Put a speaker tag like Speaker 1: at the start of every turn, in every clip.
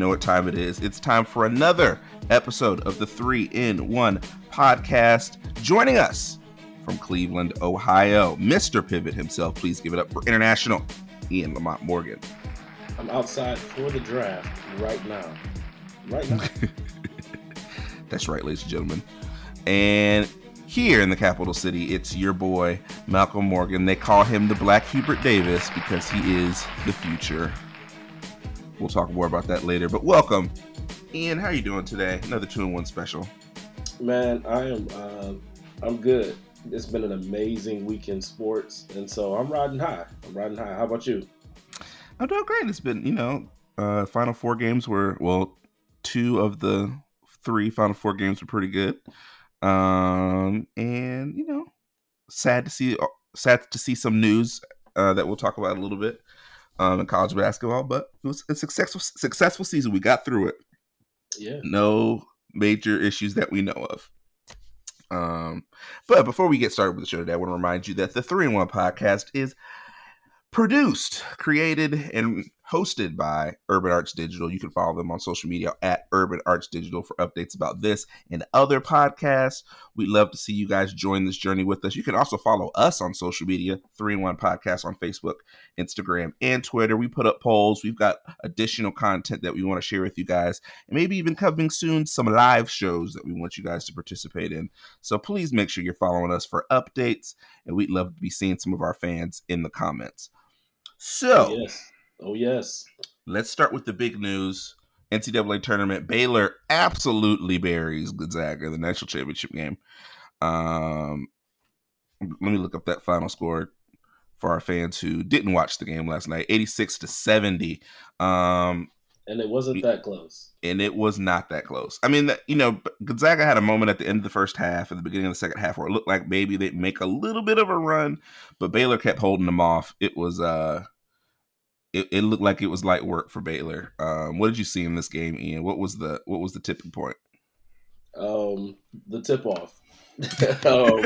Speaker 1: know what time it is. It's time for another episode of the Three in One podcast. Joining us from Cleveland, Ohio, Mr. Pivot himself. Please give it up for international Ian Lamont Morgan.
Speaker 2: I'm outside for the draft right now. Right now.
Speaker 1: That's right, ladies and gentlemen. And here in the capital city, it's your boy, Malcolm Morgan. They call him the Black Hubert Davis because he is the future. We'll talk more about that later. But welcome, Ian. How are you doing today? Another two in one special.
Speaker 2: Man, I am. Uh, I'm good. It's been an amazing week in sports, and so I'm riding high. I'm riding high. How about you?
Speaker 1: I'm doing great. It's been, you know, uh, final four games were well, two of the three final four games were pretty good. Um, and you know, sad to see sad to see some news uh, that we'll talk about a little bit um, in college basketball, but it was a successful successful season. We got through it.
Speaker 2: Yeah.
Speaker 1: No major issues that we know of. Um, but before we get started with the show today, I want to remind you that the Three in One podcast is produced, created, and hosted by Urban Arts Digital. You can follow them on social media at Urban Arts Digital for updates about this and other podcasts. We'd love to see you guys join this journey with us. You can also follow us on social media, 3 in 1 Podcast on Facebook, Instagram, and Twitter. We put up polls. We've got additional content that we want to share with you guys, and maybe even coming soon, some live shows that we want you guys to participate in. So please make sure you're following us for updates, and we'd love to be seeing some of our fans in the comments. So,
Speaker 2: yes. Oh, yes.
Speaker 1: Let's start with the big news. NCAA tournament. Baylor absolutely buries Gonzaga in the national championship game. Um, let me look up that final score for our fans who didn't watch the game last night 86 to 70 um
Speaker 2: and it wasn't that close
Speaker 1: and it was not that close i mean you know gonzaga had a moment at the end of the first half at the beginning of the second half where it looked like maybe they'd make a little bit of a run but baylor kept holding them off it was uh it, it looked like it was light work for Baylor. Um, what did you see in this game, Ian? What was the what was the tipping point?
Speaker 2: Um, the tip off. um,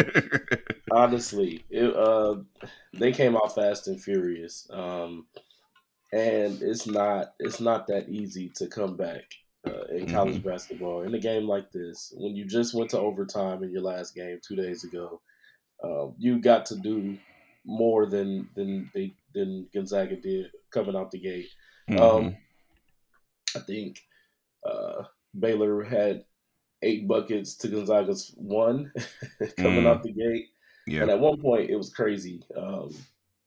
Speaker 2: honestly, it, uh, they came out fast and furious, um, and it's not it's not that easy to come back uh, in college mm-hmm. basketball in a game like this. When you just went to overtime in your last game two days ago, uh, you got to do more than than they than Gonzaga did coming out the gate. Mm-hmm. Um, I think uh, Baylor had eight buckets to Gonzaga's one coming mm. out the gate. Yeah. And at one point, it was crazy. Um,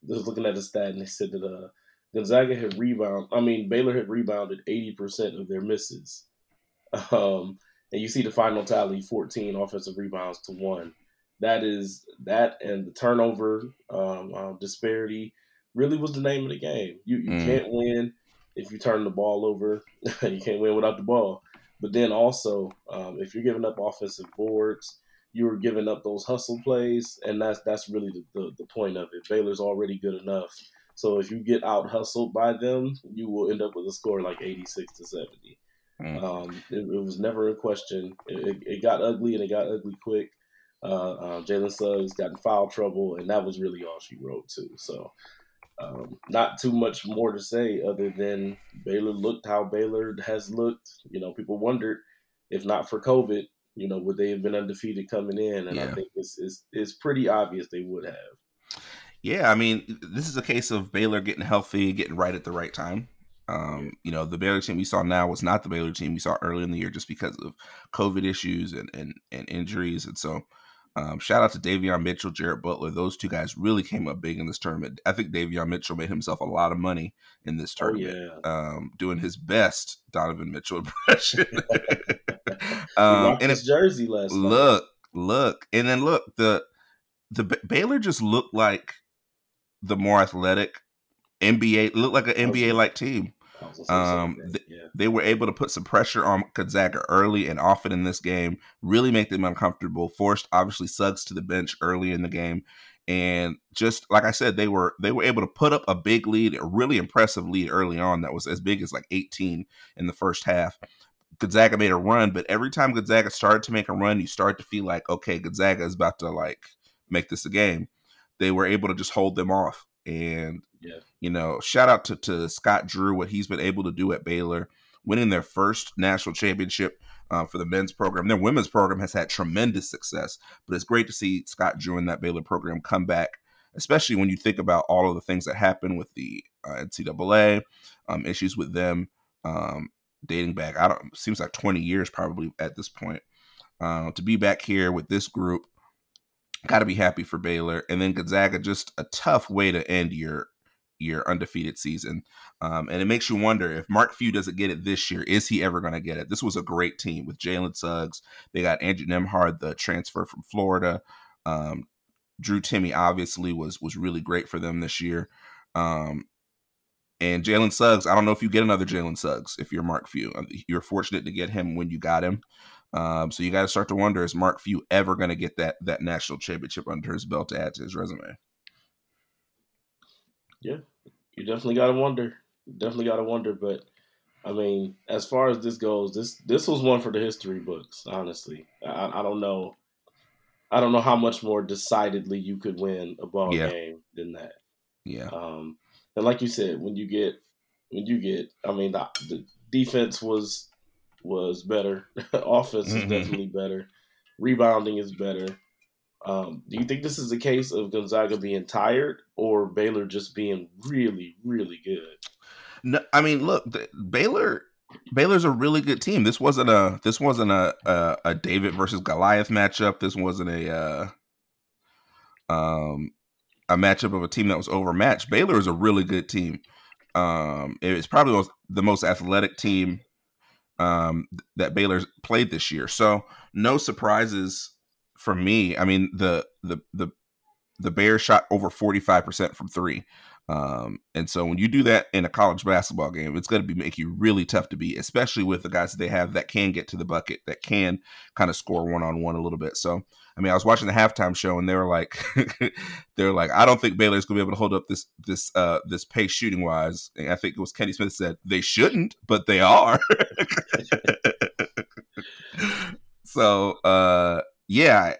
Speaker 2: I was looking at the stat and they said that uh, Gonzaga had rebound. I mean, Baylor had rebounded eighty percent of their misses. Um, and you see the final tally: fourteen offensive rebounds to one. That is that, and the turnover um, uh, disparity really was the name of the game. You you mm. can't win if you turn the ball over. you can't win without the ball. But then also, um, if you're giving up offensive boards, you are giving up those hustle plays, and that's that's really the, the, the point of it. Baylor's already good enough. So if you get out hustled by them, you will end up with a score like 86 to 70. Mm. Um, it, it, was never a question. It, it, it, got ugly and it got ugly quick. Uh, uh, Jalen Suggs got in foul trouble, and that was really all she wrote too. So um, not too much more to say other than Baylor looked how Baylor has looked. You know, people wondered if not for COVID, you know, would they have been undefeated coming in? And yeah. I think it's, it's it's pretty obvious they would have.
Speaker 1: Yeah, I mean, this is a case of Baylor getting healthy, getting right at the right time. Um, you know, the Baylor team we saw now was not the Baylor team we saw early in the year just because of COVID issues and and, and injuries, and so um, shout out to Davion Mitchell, Jared Butler. Those two guys really came up big in this tournament. I think Davion Mitchell made himself a lot of money in this oh, tournament, oh, yeah. um, doing his best Donovan Mitchell impression.
Speaker 2: um, and his jersey last
Speaker 1: look, night. look, and then look the the Baylor just looked like the more athletic NBA looked like an NBA like team. Um, yeah. they were able to put some pressure on Gonzaga early and often in this game, really make them uncomfortable. Forced obviously Suggs to the bench early in the game, and just like I said, they were they were able to put up a big lead, a really impressive lead early on that was as big as like 18 in the first half. Gonzaga made a run, but every time Gonzaga started to make a run, you start to feel like okay, Gonzaga is about to like make this a game. They were able to just hold them off and
Speaker 2: yeah.
Speaker 1: you know, shout out to, to Scott Drew, what he's been able to do at Baylor winning their first national championship uh, for the men's program. Their women's program has had tremendous success, but it's great to see Scott Drew and that Baylor program come back, especially when you think about all of the things that happened with the uh, NCAA, um, issues with them um, dating back. I don't seems like 20 years probably at this point. Uh, to be back here with this group, got to be happy for Baylor, and then Gonzaga just a tough way to end your your undefeated season. Um, and it makes you wonder if Mark Few doesn't get it this year, is he ever going to get it? This was a great team with Jalen Suggs. They got Andrew Nembhard, the transfer from Florida. Um, Drew Timme obviously was was really great for them this year. Um, and Jalen Suggs, I don't know if you get another Jalen Suggs if you're Mark Few. Uh, you're fortunate to get him when you got him. Um, so you got to start to wonder: Is Mark Few ever going to get that that national championship under his belt to add to his resume?
Speaker 3: Yeah, you definitely got to wonder. Definitely got to wonder. But I mean, as far as this goes, this this was one for the history books. Honestly, I, I don't know. I don't know how much more decidedly you could win a ball yeah. game than that.
Speaker 1: Yeah.
Speaker 3: Um, and like you said, when you get when you get, I mean, the, the defense was was better. Offense mm-hmm. is definitely better. Rebounding is better. Um, do you think this is a case of Gonzaga being tired or Baylor just being really, really good?
Speaker 1: No, I mean, look, the, Baylor Baylor's a really good team. This wasn't a this wasn't a a, a David versus Goliath matchup. This wasn't a uh, um a matchup of a team that was overmatched. Baylor is a really good team. Um, it's probably the most athletic team um, that Baylor's played this year. So no surprises for me. I mean the the the the Bears shot over forty five percent from three. Um, and so when you do that in a college basketball game, it's going to be make you really tough to beat, especially with the guys that they have that can get to the bucket, that can kind of score one on one a little bit. So, I mean, I was watching the halftime show and they were like, they were like, I don't think Baylor's going to be able to hold up this this uh this pace shooting wise. And I think it was Kenny Smith said they shouldn't, but they are. so, uh, yeah,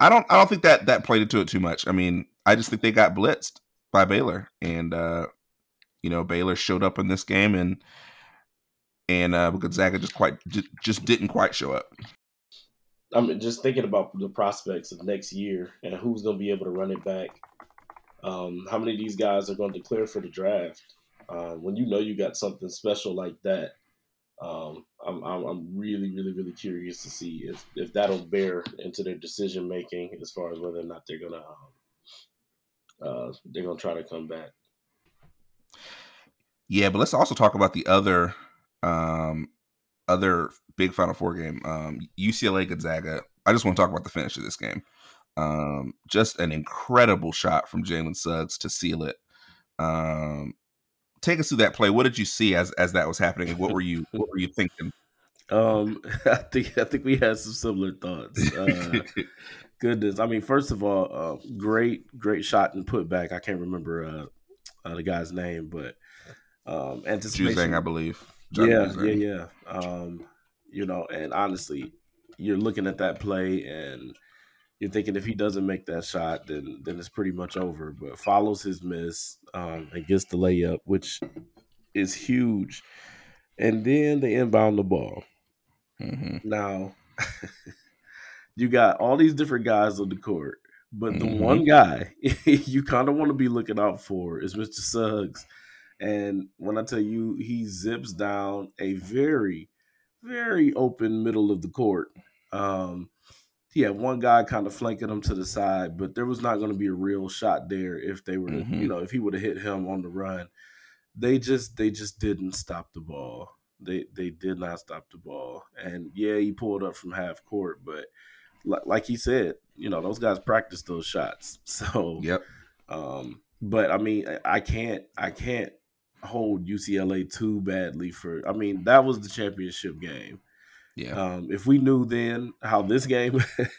Speaker 1: I don't I don't think that that played into it too much. I mean, I just think they got blitzed by Baylor, and uh, you know Baylor showed up in this game, and and uh, Gonzaga just quite just didn't quite show up.
Speaker 3: I'm just thinking about the prospects of next year and who's going to be able to run it back. Um, how many of these guys are going to declare for the draft? Uh, when you know you got something special like that, um, I'm, I'm, I'm really really really curious to see if if that'll bear into their decision making as far as whether or not they're gonna um, uh, they're gonna try to come back.
Speaker 1: Yeah, but let's also talk about the other um, other big Final Four game, um, UCLA Gonzaga. I just want to talk about the finish of this game. Um, just an incredible shot from Jalen Suggs to seal it. Um, take us through that play. What did you see as as that was happening? What were you What were you thinking?
Speaker 2: Um, I think I think we had some similar thoughts. Uh, goodness. I mean, first of all, uh, great, great shot and put back. I can't remember uh, uh, the guy's name, but um, anticipation.
Speaker 1: Juzang, I believe.
Speaker 2: Johnny yeah, Juzang. yeah, yeah. Um, you know, and honestly, you're looking at that play and you're thinking if he doesn't make that shot, then then it's pretty much over. But follows his miss um, and gets the layup, which is huge. And then they inbound the ball. Mm-hmm. Now. you got all these different guys on the court, but mm-hmm. the one guy you kind of want to be looking out for is Mr. Suggs. And when I tell you he zips down a very, very open middle of the court, um, he had one guy kind of flanking him to the side, but there was not going to be a real shot there if they were, mm-hmm. you know, if he would have hit him on the run. They just, they just didn't stop the ball. They, they did not stop the ball. And yeah, he pulled up from half court, but like he said, you know, those guys practice those shots. So,
Speaker 1: yep.
Speaker 2: Um, but I mean, I can't, I can't hold UCLA too badly for. I mean, that was the championship game.
Speaker 1: Yeah.
Speaker 2: Um, if we knew then how this game,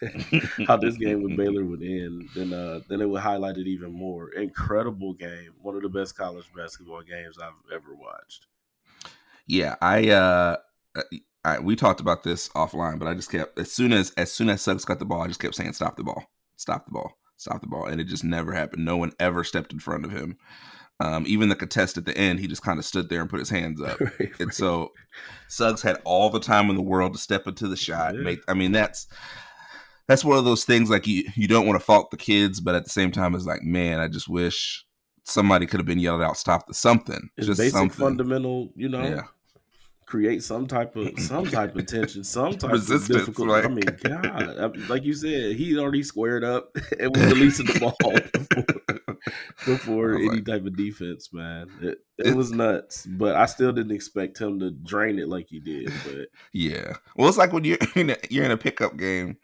Speaker 2: how this game with Baylor would end, then uh, then it would highlight it even more. Incredible game, one of the best college basketball games I've ever watched.
Speaker 1: Yeah, I uh, I, we talked about this offline, but I just kept as soon as as soon as Suggs got the ball, I just kept saying, "Stop the ball, stop the ball, stop the ball," and it just never happened. No one ever stepped in front of him. Um, even the contest at the end, he just kind of stood there and put his hands up.
Speaker 2: Right,
Speaker 1: And
Speaker 2: right.
Speaker 1: so Suggs had all the time in the world to step into the shot.
Speaker 2: Yeah.
Speaker 1: Make I mean that's that's one of those things like you you don't want to fault the kids, but at the same time it's like, man, I just wish somebody could have been yelled out, stop the something.
Speaker 2: it's
Speaker 1: just
Speaker 2: basic
Speaker 1: something.
Speaker 2: fundamental, you know.
Speaker 1: Yeah.
Speaker 2: Create some type of some type of tension, some type
Speaker 1: Resistance,
Speaker 2: of difficult.
Speaker 1: like-
Speaker 2: I mean, God, I mean, like you said, he already squared up and was releasing the ball before, before any
Speaker 1: like-
Speaker 2: type of defense. Man, it, it
Speaker 1: It-
Speaker 2: was nuts. But I still didn't expect him to drain it like he did. But
Speaker 1: Yeah. Well, it's like when you're in a, you're in a pickup game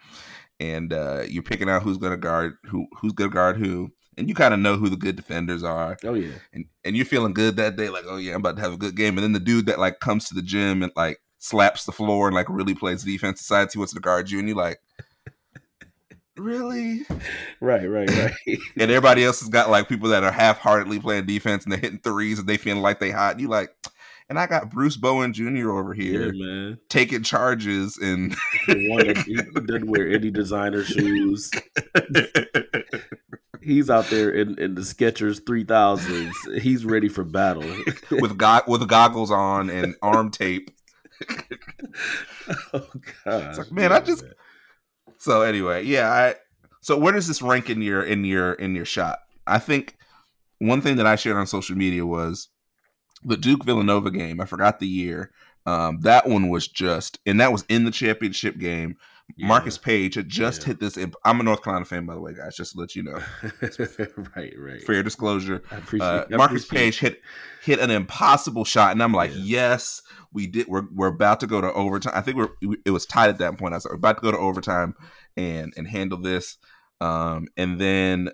Speaker 1: and uh, you're picking out who's going to guard who who's going to guard who, and you kind of know who the good defenders are,
Speaker 2: oh yeah,
Speaker 1: and and you're feeling good that day, like, oh yeah, I'm about to have a good game, and then the dude that like comes to the gym and like slaps the floor and like really plays defense, decides he wants to guard you, and you're like. Really?
Speaker 2: right, right, right.
Speaker 1: And everybody else has got like people that are half-heartedly playing defense and they're hitting threes and they feeling like they hot. And you like, and I got Bruce Bowen Jr. over
Speaker 2: yeah,
Speaker 1: here
Speaker 2: man.
Speaker 1: taking charges and
Speaker 2: The one that doesn't wear any designer shoes. He's out there in, in the Skechers three thousands. He's ready for battle.
Speaker 1: with go- with goggles on and arm tape.
Speaker 2: oh god!
Speaker 1: It's like, man, I just- So anyway, yeah, I so where does this rank in your in your in your shot? I think one thing that I shared on social media was the Duke Villanova game. I forgot the year. Um, that one was just, and that was in the championship game.
Speaker 2: Yeah.
Speaker 1: Marcus Paige had just
Speaker 2: Yeah.
Speaker 1: hit this. imp- I'm a North Carolina fan, by the way, guys. Just to let you know,
Speaker 2: right, right.
Speaker 1: fair disclosure.
Speaker 2: I appreciate.
Speaker 1: uh,
Speaker 2: I
Speaker 1: Marcus
Speaker 2: appreciate-
Speaker 1: Paige hit hit an impossible shot, and I'm like,
Speaker 2: Yeah.
Speaker 1: yes, we did. We're we're about to go to overtime. I think we're it was tied at that point. I was like, we're about to go to overtime and and handle this. Um, and then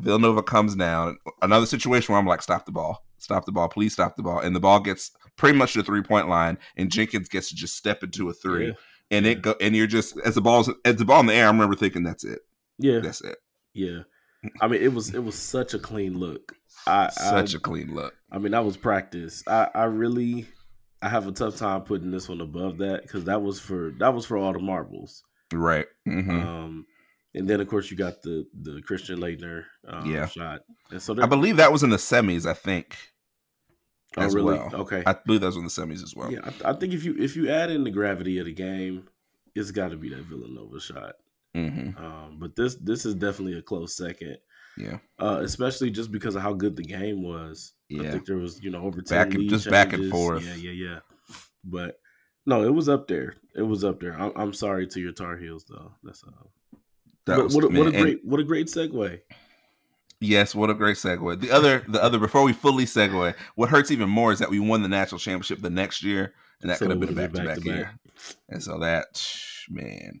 Speaker 1: Villanova comes down. Another situation where I'm like, stop the ball, stop the ball, please stop the ball, and the ball gets pretty much to the three point line, and Jenkins gets to just step into a three.
Speaker 2: Yeah.
Speaker 1: And it go, and you're just as the ball's as the ball in the air. I remember thinking, "That's it,
Speaker 2: Yeah,
Speaker 1: that's it."
Speaker 2: yeah. I mean, it was it was such a clean look. I,
Speaker 1: Such
Speaker 2: I,
Speaker 1: a clean look.
Speaker 2: I mean, that was practice. I, I really, I have a tough time putting this one above that because that was for that was for all the marbles.
Speaker 1: Right. hmm
Speaker 2: Um, and then of course you got the the Christian Laettner um,
Speaker 1: Yeah.
Speaker 2: shot, and so
Speaker 1: I believe that was in the semis. I think.
Speaker 2: Oh
Speaker 1: as
Speaker 2: really
Speaker 1: well.
Speaker 2: okay.
Speaker 1: I believe that was in the semis as well.
Speaker 2: yeah, I, I think if you if you add in the gravity of the game, it's got to be that Villanova shot.
Speaker 1: hmm
Speaker 2: Um, but this this is definitely a close second,
Speaker 1: Yeah.
Speaker 2: uh, especially just because of how good the game was. I
Speaker 1: Yeah.
Speaker 2: think there was you know over
Speaker 1: Back and-
Speaker 2: ten lead
Speaker 1: just back and
Speaker 2: changes.
Speaker 1: forth.
Speaker 2: Yeah, yeah, yeah. But no, it was up there. It was up there. I'm, I'm sorry to your Tar Heels though. That's uh,
Speaker 1: That was,
Speaker 2: what, a-
Speaker 1: man,
Speaker 2: what a
Speaker 1: and-
Speaker 2: great what a great segue.
Speaker 1: Yes, what a great segue. The other, the other, before we fully segue, what hurts even more is that we won the national championship the next year, and that
Speaker 2: So
Speaker 1: could have been a back to back
Speaker 2: back-to-back.
Speaker 1: year. And so that, man.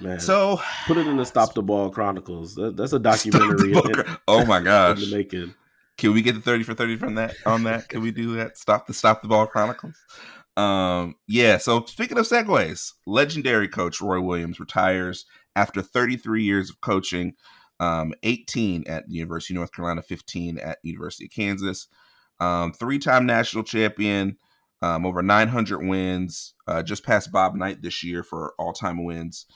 Speaker 2: Man,
Speaker 1: So
Speaker 2: put it in the Stop the Ball Chronicles. That, that's a documentary in,
Speaker 1: oh my
Speaker 2: in
Speaker 1: gosh,
Speaker 2: the making.
Speaker 1: can we get the thirty for thirty from that? On that, can we do that? Stop the stop the ball chronicles. Um, yeah. So speaking of segues, legendary coach Roy Williams retires after 33 years of coaching. Um, 18 at the University of North Carolina, 15 at University of Kansas. Um, three-time national champion, um, over 900 wins. Uh, just passed Bob Knight this year for all-time wins.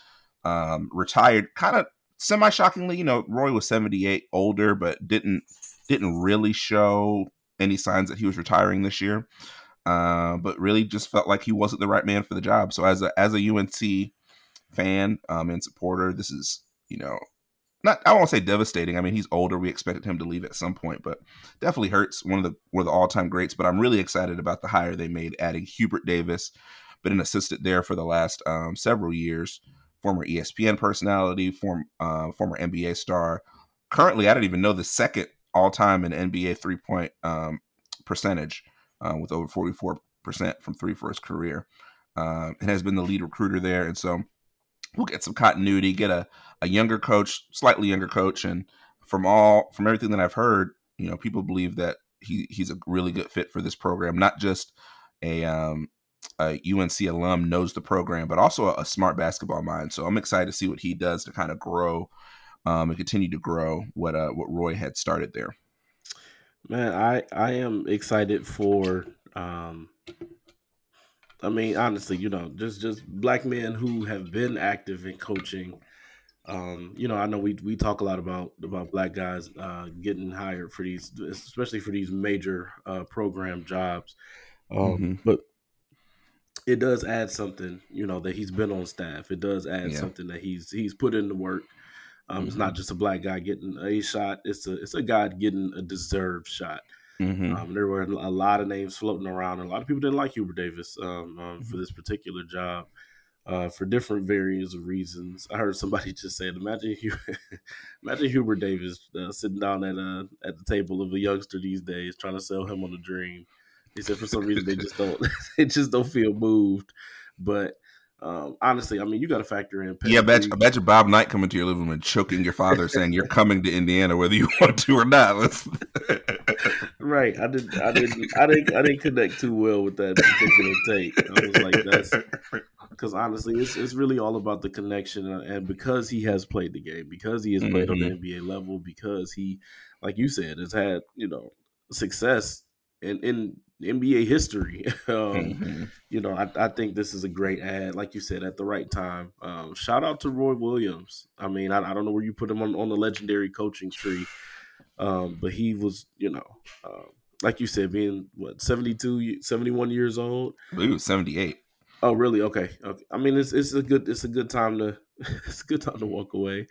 Speaker 1: Um, retired, kind of semi-shockingly. You know, Roy was 78, older, but didn't didn't really show any signs that he was retiring this year. Uh, but really just felt like he wasn't the right man for the job. So as a as a UNC fan um, and supporter, this is you know not I won't say devastating. I mean he's older. We expected him to leave at some point, but definitely hurts. One of the one of the all time greats. But I'm really excited about the hire they made, adding Hubert Davis, been an assistant there for the last um, several years. Former ESPN personality, form, uh, former NBA star. Currently, I don't even know the second all time in NBA three point um, percentage uh, with over 44% from three for his career. Uh, and has been the lead recruiter there. And so we'll get some continuity, get a, a younger coach, slightly younger coach. And from all, from everything that I've heard, you know, people believe that he, he's a really good fit for this program, not just a, um, a UNC alum knows the program, but also a, a smart basketball mind. So I'm excited to see what he does to kind of grow um, and continue to grow what uh, what Roy had started there.
Speaker 2: Man, I I am excited for. um I mean, honestly, you know, just just black men who have been active in coaching Um, you know, I know we we talk a lot about about black guys uh, getting hired for these, especially for these major uh, program jobs. Um, mm-hmm. But it does add something, you know, that he's been on staff. It does add yeah. something that he's he's put in the work. Um, mm-hmm. It's not mm-hmm. just a black guy getting a shot; it's a it's a guy getting a deserved shot. Mm-hmm. Um, there were a lot of names floating around, and a lot of people didn't like Hubert Davis um, um, for this particular job uh, for different various of reasons. I heard somebody just say, "Imagine, imagine Hubert Davis uh, sitting down at a uh, at the table of a youngster these days, trying to sell him on a dream." He said, "For some reason, they just don't they just don't feel moved." But um, honestly, I mean, you got to factor in.
Speaker 1: Yeah, I bet, I bet you Bob Knight coming to your living room and choking your father, saying you're coming to Indiana whether you want to or not.
Speaker 2: right. I didn't. I didn't. I didn't. I didn't connect too well with that particular take. I was like, that's because honestly, it's it's really all about the connection, and because he has played the game, because he has played mm-hmm. on the NBA level, because he, like you said, has had you know success in in NBA history. um, mm-hmm. You know, I, I, think this is a great ad, like you said, at the right time. Um, shout out to Roy Williams. I mean, I, I, don't know where you put him on, on the legendary coaching tree, um, but he was, you know, uh, like you said, being what 72, 71 years old.
Speaker 1: I believe was seventy eight.
Speaker 2: Oh, really? Okay. Okay. I mean, it's it's a good it's a good time to it's a good time to walk away.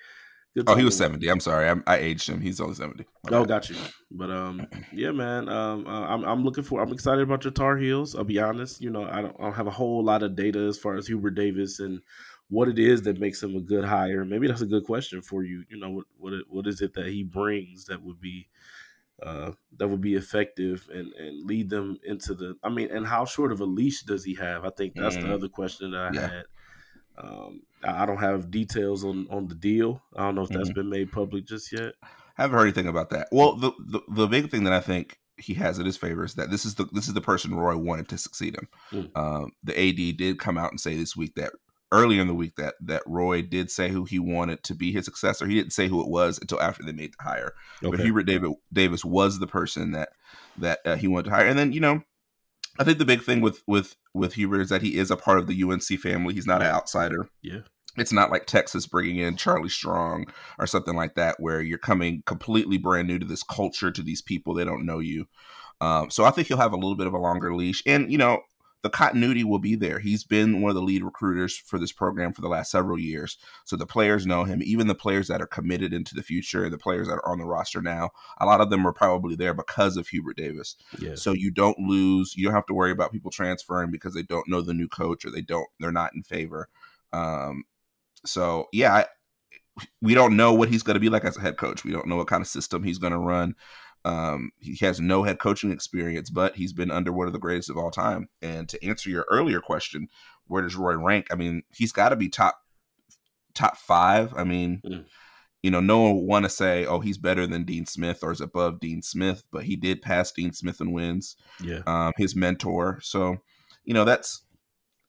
Speaker 1: Oh, he was seventy. I'm sorry, I'm, i aged him. He's only seventy.
Speaker 2: oh, got you. But um, yeah, man. Um, uh, I'm I'm looking for. I'm excited about your Tar Heels. I'll be honest. You know, I don't, I don't have a whole lot of data as far as Hubert Davis and what it is that makes him a good hire. Maybe that's a good question for you. You know, what what what is it that he brings that would be uh, that would be effective and, and lead them into the. I mean, and how short of a leash does he have? I think that's mm. the other question that I yeah. had. Um, I don't have details on on the deal. I don't know if that's mm-hmm. been made public just yet.
Speaker 1: I haven't heard anything about that. Well, the, the the big thing that I think he has in his favor is that this is the this is the person Roy wanted to succeed him. Mm. Um, the AD did come out and say this week that earlier in the week that that Roy did say who he wanted to be his successor. He didn't say who it was until after they made the hire. Okay. But Hubert David Davis was the person that that uh, he wanted to hire. And then you know, I think the big thing with with with Hubert is that he is a part of the UNC family. He's not an outsider.
Speaker 2: Yeah.
Speaker 1: It's not like Texas bringing in Charlie Strong or something like that, where you're coming completely brand new to this culture, to these people. They don't know you. Um, so I think he'll have a little bit of a longer leash. And, you know, the continuity will be there. He's been one of the lead recruiters for this program for the last several years. So the players know him, even the players that are committed into the future, the players that are on the roster now, a lot of them are probably there because of Hubert Davis. Yeah. So you don't lose, you don't have to worry about people transferring because they don't know the new coach or they don't, they're not in favor. Um, so yeah, I, we don't know what he's going to be like as a head coach. We don't know what kind of system he's going to run. Um, he has no head coaching experience, but he's been under one of the greatest of all time. And to answer your earlier question, where does Roy rank? I mean, he's got to be top top five. I mean, mm. you know, no one want to say, oh, he's better than Dean Smith or is above Dean Smith, but he did pass Dean Smith and wins.
Speaker 2: Yeah,
Speaker 1: um, his mentor. So, you know, that's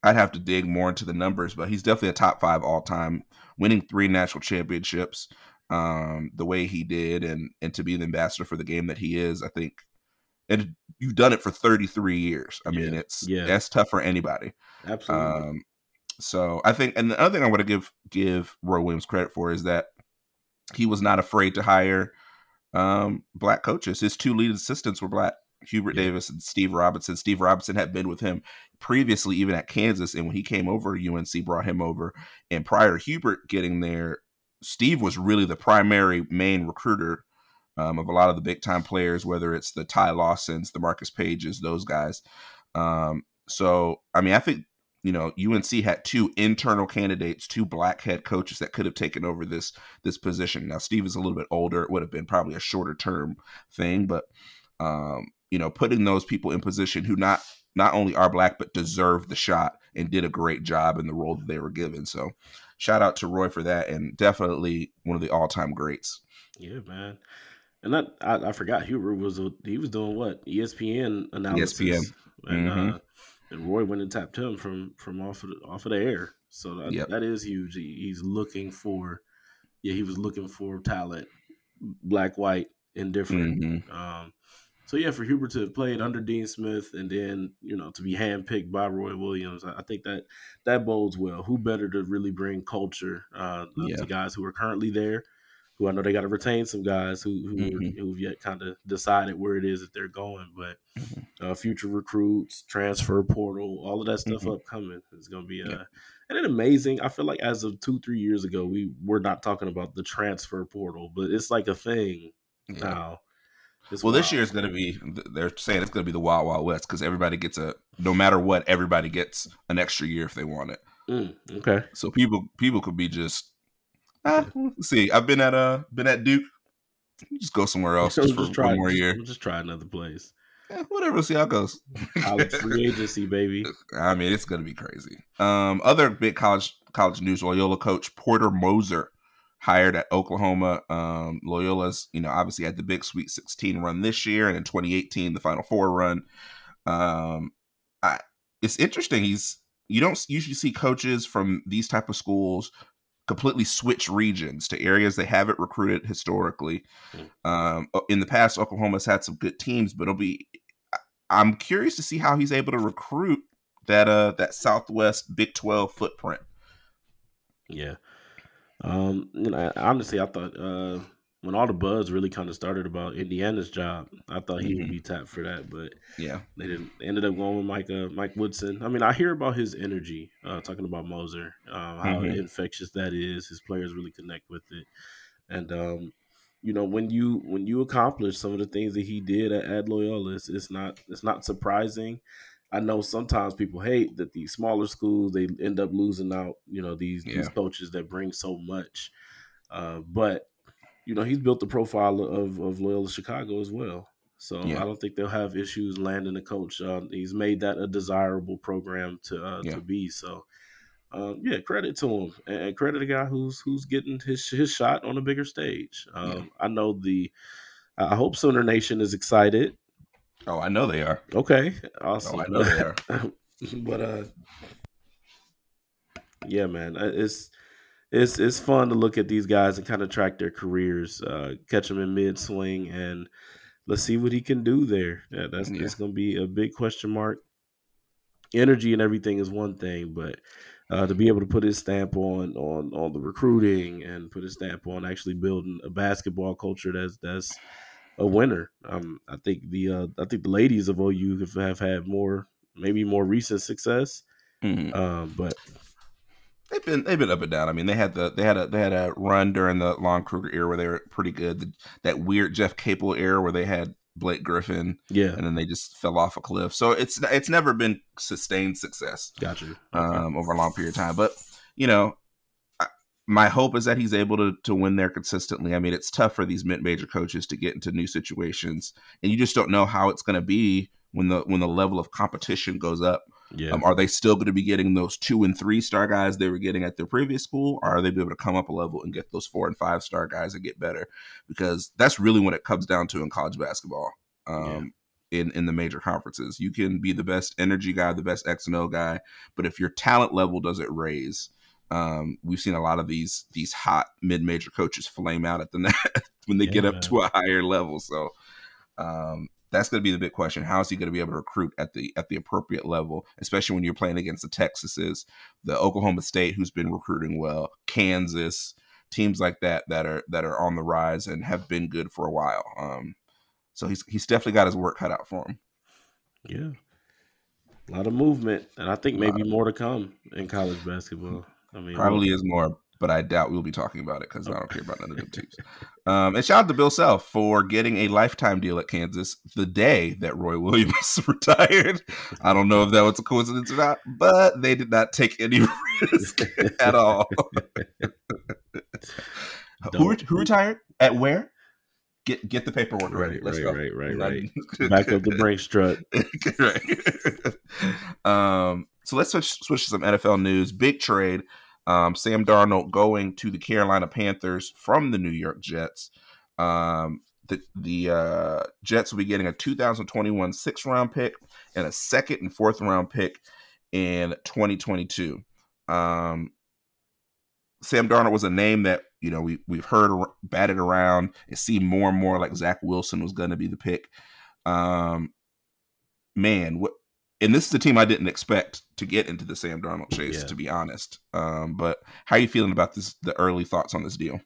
Speaker 1: I'd have to dig more into the numbers, but he's definitely a top five all time, winning three national championships um, the way he did and and to be the ambassador for the game that he is, I think and you've done it for 33 years. I mean, it's yeah. that's tough for anybody.
Speaker 2: Absolutely. Um,
Speaker 1: so I think, and the other thing I want to give give Roy Williams credit for is that he was not afraid to hire um, black coaches. His two lead assistants were black. Hubert yeah. Davis and Steve Robinson. Steve Robinson had been with him previously, even at Kansas, and when he came over, UNC brought him over. And prior Hubert getting there, Steve was really the primary main recruiter um, of a lot of the big time players, whether it's the Ty Lawsons, the Marcus Paiges, those guys. Um, so, I mean, I think you know UNC had two internal candidates, two black head coaches that could have taken over this this position. Now, Steve is a little bit older; it would have been probably a shorter term thing, but um, you know, putting those people in position who not not only are black but deserve the shot and did a great job in the role that they were given. So, shout out to Roy for that, and definitely one of the all time greats.
Speaker 2: Yeah, man. And that, I, I forgot Hubert was a, he was doing what ESPN analysis. ESPN. And, uh, mm-hmm. uh, and Roy went and tapped him from from off of the, off of the air. So that, yep. that is huge. He, he's looking for, yeah, he was looking for talent, black, white, indifferent. Mm-hmm. Um, so yeah, for Hubert to have played under Dean Smith and then you know to be handpicked by Roy Williams, I, think that that bodes well. Who better to really bring culture uh,
Speaker 1: Yeah.
Speaker 2: to guys who are currently there? Who I know they got to retain some guys who who
Speaker 1: Mhm.
Speaker 2: who've yet kind of decided where it is that they're going, but
Speaker 1: Mhm.
Speaker 2: uh, future recruits, transfer portal, all of that stuff
Speaker 1: Mhm.
Speaker 2: upcoming is going to be uh,
Speaker 1: Yeah.
Speaker 2: and then amazing. I feel like as of two three years ago, we were not talking about the transfer portal, but it's like a thing
Speaker 1: Yeah.
Speaker 2: now. It's
Speaker 1: Well, this year is going to be. They're saying it's going to be the Wild Wild West because everybody gets a. No matter what, everybody gets an extra year if they want it.
Speaker 2: Mm, okay.
Speaker 1: So people people could be just. Ah, let's see. I've been at uh been at Duke. Just go somewhere else
Speaker 2: We'll
Speaker 1: just for
Speaker 2: try
Speaker 1: one more year.
Speaker 2: We'll just try another place.
Speaker 1: Eh, whatever. See how it goes.
Speaker 2: College free agency, baby.
Speaker 1: I mean, it's going to be crazy. Um, other big college college news: Loyola coach Porter Moser hired at Oklahoma. Um, Loyola's, you know, obviously had the big Sweet 16 run this year, and in 2018, the Final Four run. Um, I, it's interesting. He's you don't usually see coaches from these type of schools completely switch regions to areas they haven't recruited historically. Um, in the past, Oklahoma's had some good teams, but it'll be. I'm curious to see how he's able to recruit that uh that Southwest Big 12 footprint.
Speaker 2: Yeah. Um, you know, honestly, I thought uh, when all the buzz really kind of started about Indiana's job, I thought he would
Speaker 1: Mhm.
Speaker 2: be tapped for that, but
Speaker 1: Yeah,
Speaker 2: they didn't. They ended up going with Mike uh, Mike Woodson. I mean, I hear about his energy. Uh, talking about Moser, um, how
Speaker 1: Mhm.
Speaker 2: infectious that is. His players really connect with it, and um, you know, when you when you accomplish some of the things that he did at, at Loyola, it's, it's not it's not surprising. I know sometimes people hate that these smaller schools they end up losing out. You know, these these coaches that bring so much, uh, but you know, he's built the profile of of Loyola Chicago as well. So
Speaker 1: Yeah.
Speaker 2: I don't think they'll have issues landing a coach. Um, he's made that a desirable program to uh,
Speaker 1: Yeah.
Speaker 2: to be. So um, yeah, credit to him and, credit a guy who's who's getting his his shot on a bigger stage. Um,
Speaker 1: Yeah.
Speaker 2: I know the. I hope Sooner Nation is excited.
Speaker 1: Oh, I know they are.
Speaker 2: Okay, awesome. Oh.
Speaker 1: I know they are.
Speaker 2: but uh, yeah, man, it's it's it's fun to look at these guys and kind of track their careers, uh, catch them in mid swing, and let's see what he can do there. Yeah, that's
Speaker 1: Yeah.
Speaker 2: that's going to be a big question mark. Energy and everything is one thing, but uh, to be able to put his stamp on on on the recruiting and put his stamp on actually building a basketball culture that's that's a winner. Um, I think the uh, I think the ladies of OU have, have had more maybe more recent success,
Speaker 1: Mhm.
Speaker 2: um, but
Speaker 1: They've been they've been up and down. I mean, they had the they had a they had a run during the Lon Kruger era where they were pretty good. The, that weird Jeff Capel era where they had Blake Griffin
Speaker 2: yeah,
Speaker 1: and then they just fell off a cliff. So it's it's never been sustained success.
Speaker 2: got you.
Speaker 1: um, over a long period of time. But you know, I, my hope is that he's able to to win there consistently. I mean, it's tough for these mid major coaches to get into new situations, and you just don't know how it's going to be when the when the level of competition goes up.
Speaker 2: yeah,
Speaker 1: Um, are they still going to be getting those two and three star guys they were getting at their previous school, or are they be able to come up a level and get those four and five star guys and get better? Because that's really what it comes down to in college basketball. Um, In, in the major conferences, you can be the best energy guy, the best X and O guy, but if your talent level doesn't raise, um, we've seen a lot of these these hot mid major coaches flame out at the net when they get up
Speaker 2: man.
Speaker 1: to a higher level. So um, that's going to be the big question. How is he going to be able to recruit at the at the appropriate level, especially when you're playing against the Texases, the Oklahoma State, who's been recruiting well, Kansas, teams like that that are that are on the rise and have been good for a while. Um, so he's he's definitely got his work cut out for him.
Speaker 2: yeah. A lot of movement, and I think maybe more to come in college basketball. I mean,
Speaker 1: Probably is more, but I doubt we'll be talking about it because I don't care about none of them teams. Um, and shout out to Bill Self for getting a lifetime deal at Kansas the day that Roy Williams retired. I don't know if that was a coincidence or not, but they did not take any risk at all. who, who retired at where? Get get the paperwork ready.
Speaker 2: Right,
Speaker 1: Let's
Speaker 2: right,
Speaker 1: go.
Speaker 2: right, right, right. Back up the brake strut.
Speaker 1: right. um, so let's switch, switch to some NFL news. Big trade. Um, Sam Darnold going to the Carolina Panthers from the New York Jets. Um, the the uh, Jets will be getting a 2021 sixth round pick and a second and fourth round pick in 2022. Um, Sam Darnold was a name that you know we we've heard ar- batted around. It seemed more and more like Zach Wilson was going to be the pick. Um, man, what? And this is a team I didn't expect to get into the Sam Darnold chase,
Speaker 2: Yeah.
Speaker 1: to be honest. Um, but how are you feeling about this? The early thoughts on this deal?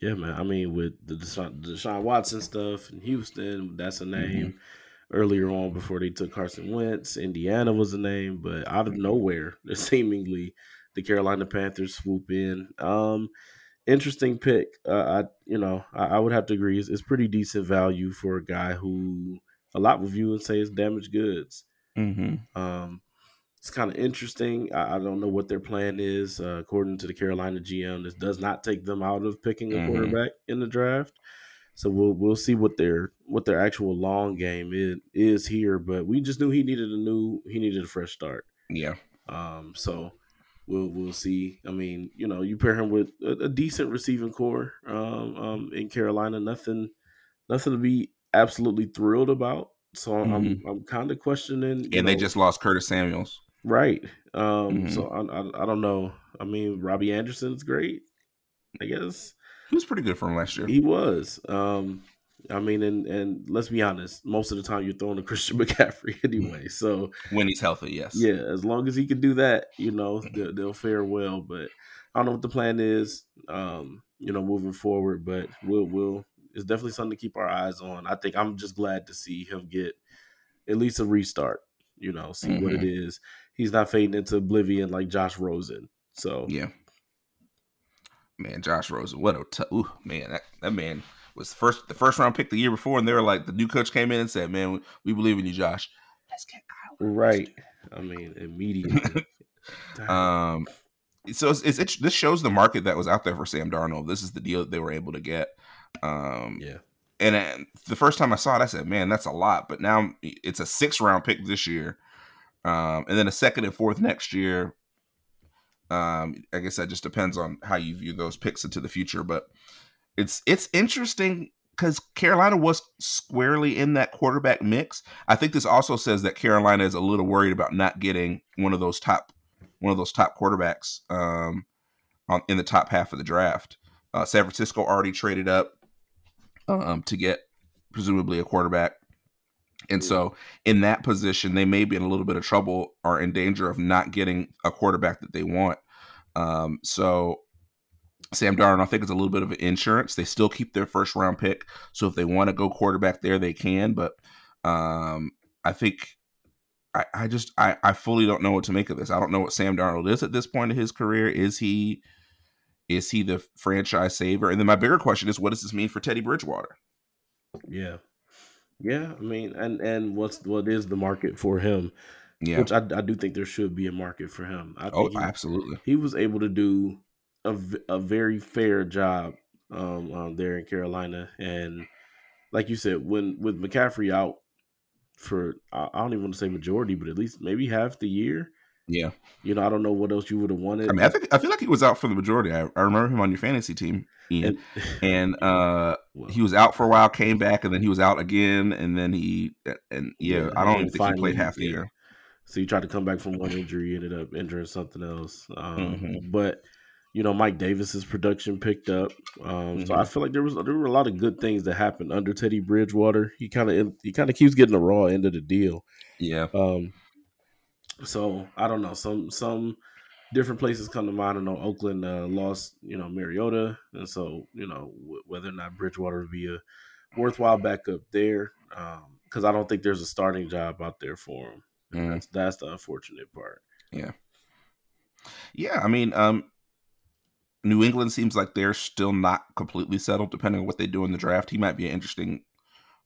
Speaker 2: Yeah, man. I mean, with the Deshaun, Deshaun Watson stuff in Houston, that's a name. Earlier on, before they took Carson Wentz, Indiana was a name, but out of nowhere, seemingly the Carolina Panthers swoop in. Um, interesting pick. Uh, I, you know, I, I would have to agree. It's, it's pretty decent value for a guy who a lot would view and say is damaged goods.
Speaker 1: Mm-hmm.
Speaker 2: Um, it's kind of interesting. I, I don't know what their plan is. Uh, according to the Carolina GM, this does not take them out of picking a
Speaker 1: Mhm.
Speaker 2: quarterback in the draft. So we'll we'll see what their what their actual long game is is here. But we just knew he needed a new he needed a fresh start.
Speaker 1: Yeah.
Speaker 2: Um, so we'll we'll see. I mean, you know, you pair him with a, a decent receiving corps um, um, in Carolina. Nothing nothing to be absolutely thrilled about. So I'm I'm, I'm kind of questioning.
Speaker 1: Mm-hmm. And they just lost Curtis Samuels.
Speaker 2: Right. Um,
Speaker 1: Mhm.
Speaker 2: So I, I, I don't know. I mean, Robbie Anderson's great. I guess
Speaker 1: He was pretty good from last year.
Speaker 2: he was. Um, I mean, and and let's be honest, most of the time you're throwing to Christian McCaffrey anyway. So
Speaker 1: when he's healthy, yes.
Speaker 2: yeah, as long as he can do that, you know, they'll, they'll fare well. But I don't know what the plan is. Um, you know, moving forward, but we'll we'll. It's definitely something to keep our eyes on. I think I'm just glad to see him get at least a restart. You know, see what it is. He's not fading into oblivion like Josh Rosen. So
Speaker 1: Yeah. Man, Josh Rosen, what a t- ooh, man, that, that man was the first the first round pick the year before, and they were like the new coach came in and said, "Man, we, we believe in you, Josh. Let's get Kyle."
Speaker 2: right. I mean, immediately.
Speaker 1: Um, so it's, it's, it's this shows the market that was out there for Sam Darnold. This is the deal that they were able to get. Um,
Speaker 2: yeah.
Speaker 1: and uh, the first time I saw it, I said, "Man, that's a lot." But now it's a six round pick this year, um, and then a second and fourth next year. Um, I guess that just depends on how you view those picks into the future. But it's it's interesting because Carolina was squarely in that quarterback mix. I think this also says that Carolina is a little worried about not getting one of those top one of those top quarterbacks um, on in the top half of the draft. Uh, San Francisco already traded up um, to get presumably a quarterback. And so, in that position, they may be in a little bit of trouble or in danger of not getting a quarterback that they want. Um, so, Sam Darnold, I think, is a little bit of an insurance. They still keep their first round pick. So, if they want to go quarterback there, they can. But um, I think I, I just I, I fully don't know what to make of this. I don't know what Sam Darnold is at this point in his career. Is he is he the franchise saver? And then my bigger question is, what does this mean for Teddy Bridgewater?
Speaker 2: Yeah. Yeah. I mean, and and what's what is the market for him?
Speaker 1: Yeah.
Speaker 2: Which I, I do think there should be a market for him. I
Speaker 1: oh,
Speaker 2: he,
Speaker 1: absolutely.
Speaker 2: he was able to do a, a very fair job um, um, there in Carolina, and like you said, when with McCaffrey out for I I don't even want to say majority, but at least maybe half the year.
Speaker 1: Yeah.
Speaker 2: You know, I don't know what else you would have wanted.
Speaker 1: I mean, I think I feel like he was out for the majority. I, I remember him on your fantasy team, Ian,
Speaker 2: and,
Speaker 1: and uh,
Speaker 2: well,
Speaker 1: he was out for a while, came back, and then he was out again, and then he and yeah,
Speaker 2: Yeah,
Speaker 1: I don't even think he played half the
Speaker 2: yeah.
Speaker 1: year.
Speaker 2: So he tried to come back from one injury, ended up injuring something else. Um,
Speaker 1: Mhm.
Speaker 2: But you know, Mike Davis's production picked up. Um, So
Speaker 1: Mhm.
Speaker 2: I feel like there was there were a lot of good things that happened under Teddy Bridgewater. He kind of he kind of keeps getting the raw end of the deal.
Speaker 1: Yeah,
Speaker 2: Um, so I don't know. Some some different places come to mind. I know Oakland uh, lost you know Mariota, and so you know w- whether or not Bridgewater would be a worthwhile backup there. Because I don't think there's a starting job out there for him.
Speaker 1: Mm.
Speaker 2: That's that's the unfortunate part.
Speaker 1: Yeah, yeah. I mean, um, New England seems like they're still not completely settled, depending on what they do in the draft. He might be an interesting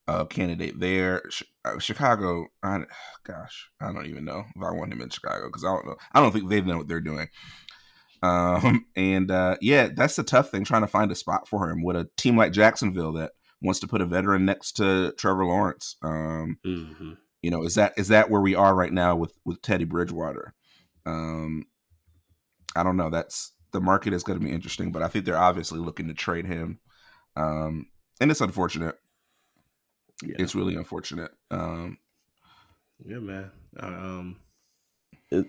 Speaker 1: uh, candidate there. Uh, Chicago, I, gosh, I don't even know if I want him in Chicago because I don't know. I don't think they know what they're doing. Um, and uh, yeah, that's the tough thing trying to find a spot for him with a team like Jacksonville that wants to put a veteran next to Trevor Lawrence. Um,
Speaker 2: hmm
Speaker 1: you know, is that is that where we are right now with with Teddy Bridgewater? Um, I don't know. That's the market is going to be interesting, but I think they're obviously looking to trade him, um, and it's unfortunate.
Speaker 2: Yeah,
Speaker 1: It's really unfortunate. Um,
Speaker 2: yeah, man. Um, it,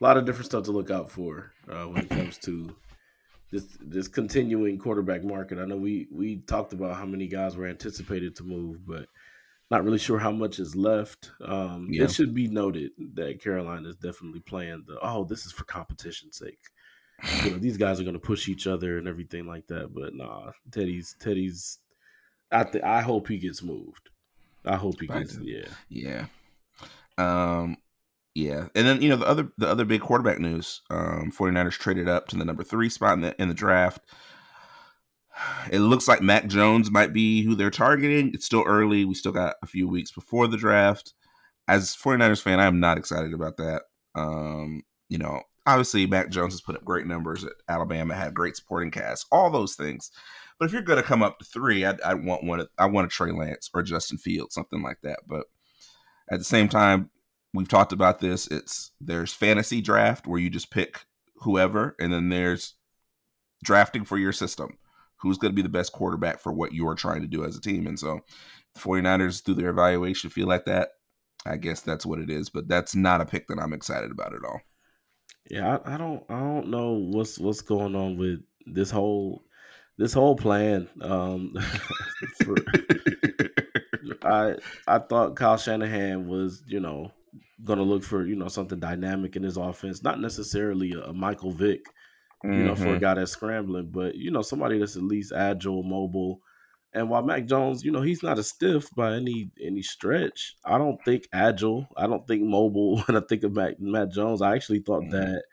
Speaker 2: a lot of different stuff to look out for uh, when it comes to this this continuing quarterback market. I know we we talked about how many guys were anticipated to move, but not really sure how much is left. Um,
Speaker 1: Yeah.
Speaker 2: It should be noted that Carolina is definitely playing the oh, this is for competition's sake. You know, these guys are going to push each other and everything like that. But nah, Teddy's Teddy's. I th- I hope he gets moved. I hope he gets yeah.
Speaker 1: Yeah. Um yeah. And then, you know, the other the other big quarterback news, um 49ers traded up to the number 3 spot in the in the draft. It looks like Mac Jones might be who they're targeting. It's still early. We still got a few weeks before the draft. As 49ers fan, I am not excited about that. Um, you know, obviously Mac Jones has put up great numbers at Alabama, had great supporting cast, all those things. But if you're going to come up to three, I, I want one. I want a Trey Lance or Justin Fields, something like that. But at the same time, we've talked about this. It's there's fantasy draft where you just pick whoever, and then there's drafting for your system. Who's going to be the best quarterback for what you are trying to do as a team? And so, the 49ers, through their evaluation, feel like that. I guess that's what it is, but that's not a pick that I'm excited about at all.
Speaker 2: Yeah, I, I don't I don't know what's what's going on with this whole this whole plan. Um, for, I I thought Kyle Shanahan was you know going to look for you know something dynamic in his offense, not necessarily a, a Michael Vick, you know, for a
Speaker 1: Mhm.
Speaker 2: guy that's scrambling, but you know somebody that's at least agile, mobile. And while Mac Jones, you know, he's not a stiff by any any stretch. I don't think agile. I don't think mobile. When I think of Mac, Matt Jones, I actually thought
Speaker 1: Mhm.
Speaker 2: that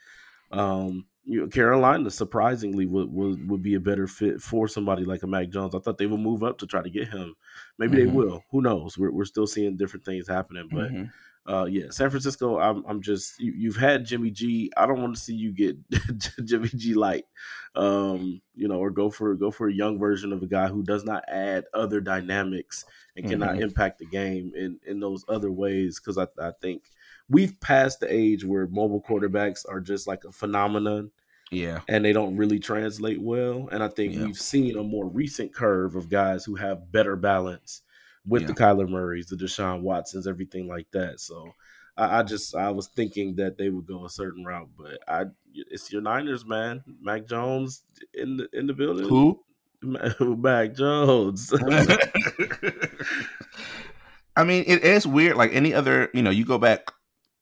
Speaker 2: um, you know, Carolina surprisingly would, would would be a better fit for somebody like a Mac Jones. I thought they would move up to try to get him. Maybe they
Speaker 1: Mhm.
Speaker 2: will. Who knows? We're we're still seeing different things happening, but
Speaker 1: Mhm.
Speaker 2: Uh, yeah, San Francisco. I'm I'm just you, you've had Jimmy G. I don't want to see you get Jimmy G light, um, you know, or go for go for a young version of a guy who does not add other dynamics and cannot
Speaker 1: Mhm.
Speaker 2: impact the game in in those other ways. Because I I think we've passed the age where mobile quarterbacks are just like a phenomenon
Speaker 1: Yeah.
Speaker 2: and they don't really translate well. And I think
Speaker 1: Yeah.
Speaker 2: we've seen a more recent curve of guys who have better balance with
Speaker 1: Yeah.
Speaker 2: the Kyler Murrays, the Deshaun Watsons, everything like that. So I, I just I was thinking that they would go a certain route, but I it's your Niners, man. Mac Jones in the in the building.
Speaker 1: Who?
Speaker 2: Mac Jones.
Speaker 1: I mean, it is weird. Like any other, you know, you go back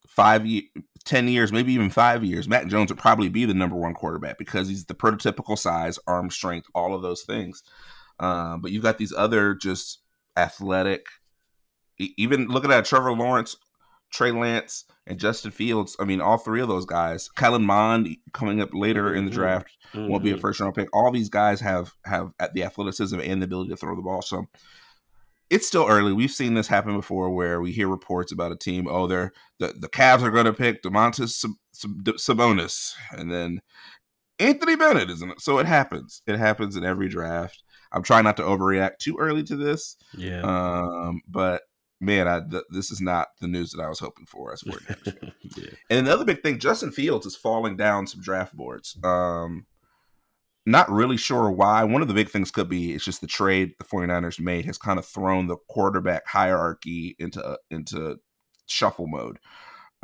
Speaker 1: five, ye- ten years, maybe even five years. Mac Jones would probably be the number one quarterback because he's the prototypical size, arm strength, all of those things. Um, but you've got these other just athletic. Even looking at Trevor Lawrence, Trey Lance, and Justin Fields. I mean, all three of those guys. Kellen Mond coming up later in the
Speaker 2: Mhm.
Speaker 1: draft won't be a
Speaker 2: Mhm.
Speaker 1: first round pick. All these guys have have at the athleticism and the ability to throw the ball. So it's still early. We've seen this happen before, where we hear reports about a team. Oh, they're the the Cavs are going to pick Domantas Sab- Sab- Sabonis, and then Anthony Bennett isn't it? So it happens. It happens in every draft. I'm trying not to overreact too early to this,
Speaker 2: Yeah.
Speaker 1: um, but man, I, th- this is not the news that I was hoping for as 49ers
Speaker 2: yeah.
Speaker 1: And another big thing, Justin Fields is falling down some draft boards. Um, not really sure why. One of the big things could be it's just the trade the 49ers made has kind of thrown the quarterback hierarchy into into shuffle mode.